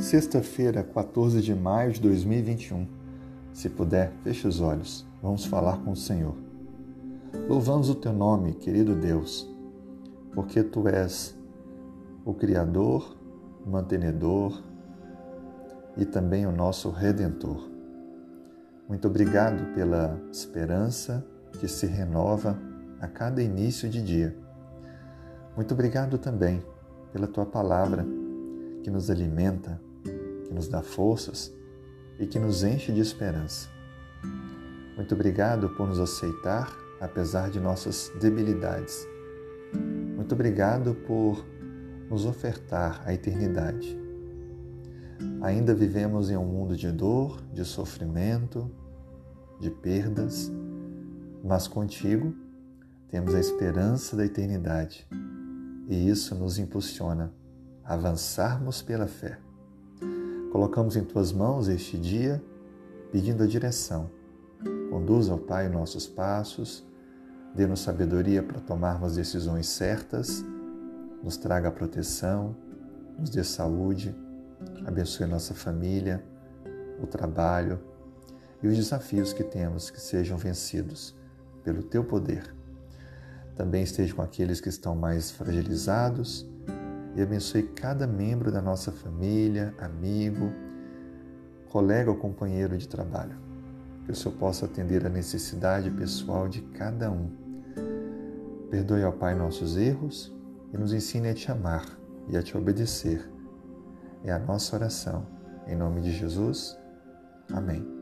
Sexta-feira, 14 de maio de 2021. Se puder, feche os olhos. Vamos falar com o Senhor. Louvamos o teu nome, querido Deus, porque tu és o Criador, o mantenedor e também o nosso Redentor. Muito obrigado pela esperança que se renova a cada início de dia. Muito obrigado também pela tua palavra que nos alimenta, que nos dá forças e que nos enche de esperança. Muito obrigado por nos aceitar apesar de nossas debilidades. Muito obrigado por nos ofertar a eternidade. Ainda vivemos em um mundo de dor, de sofrimento, de perdas, mas contigo temos a esperança da eternidade e isso nos impulsiona a avançarmos pela fé. Colocamos em tuas mãos este dia, pedindo a direção. Conduza, ao Pai, nossos passos, dê-nos sabedoria para tomarmos decisões certas, nos traga proteção, nos dê saúde, abençoe nossa família, o trabalho e os desafios que temos que sejam vencidos pelo teu poder. Também esteja com aqueles que estão mais fragilizados e abençoe cada membro da nossa família, amigo, colega ou companheiro de trabalho. Que o Senhor possa atender a necessidade pessoal de cada um. Perdoe ao Pai nossos erros e nos ensine a te amar e a te obedecer. É a nossa oração. Em nome de Jesus. Amém.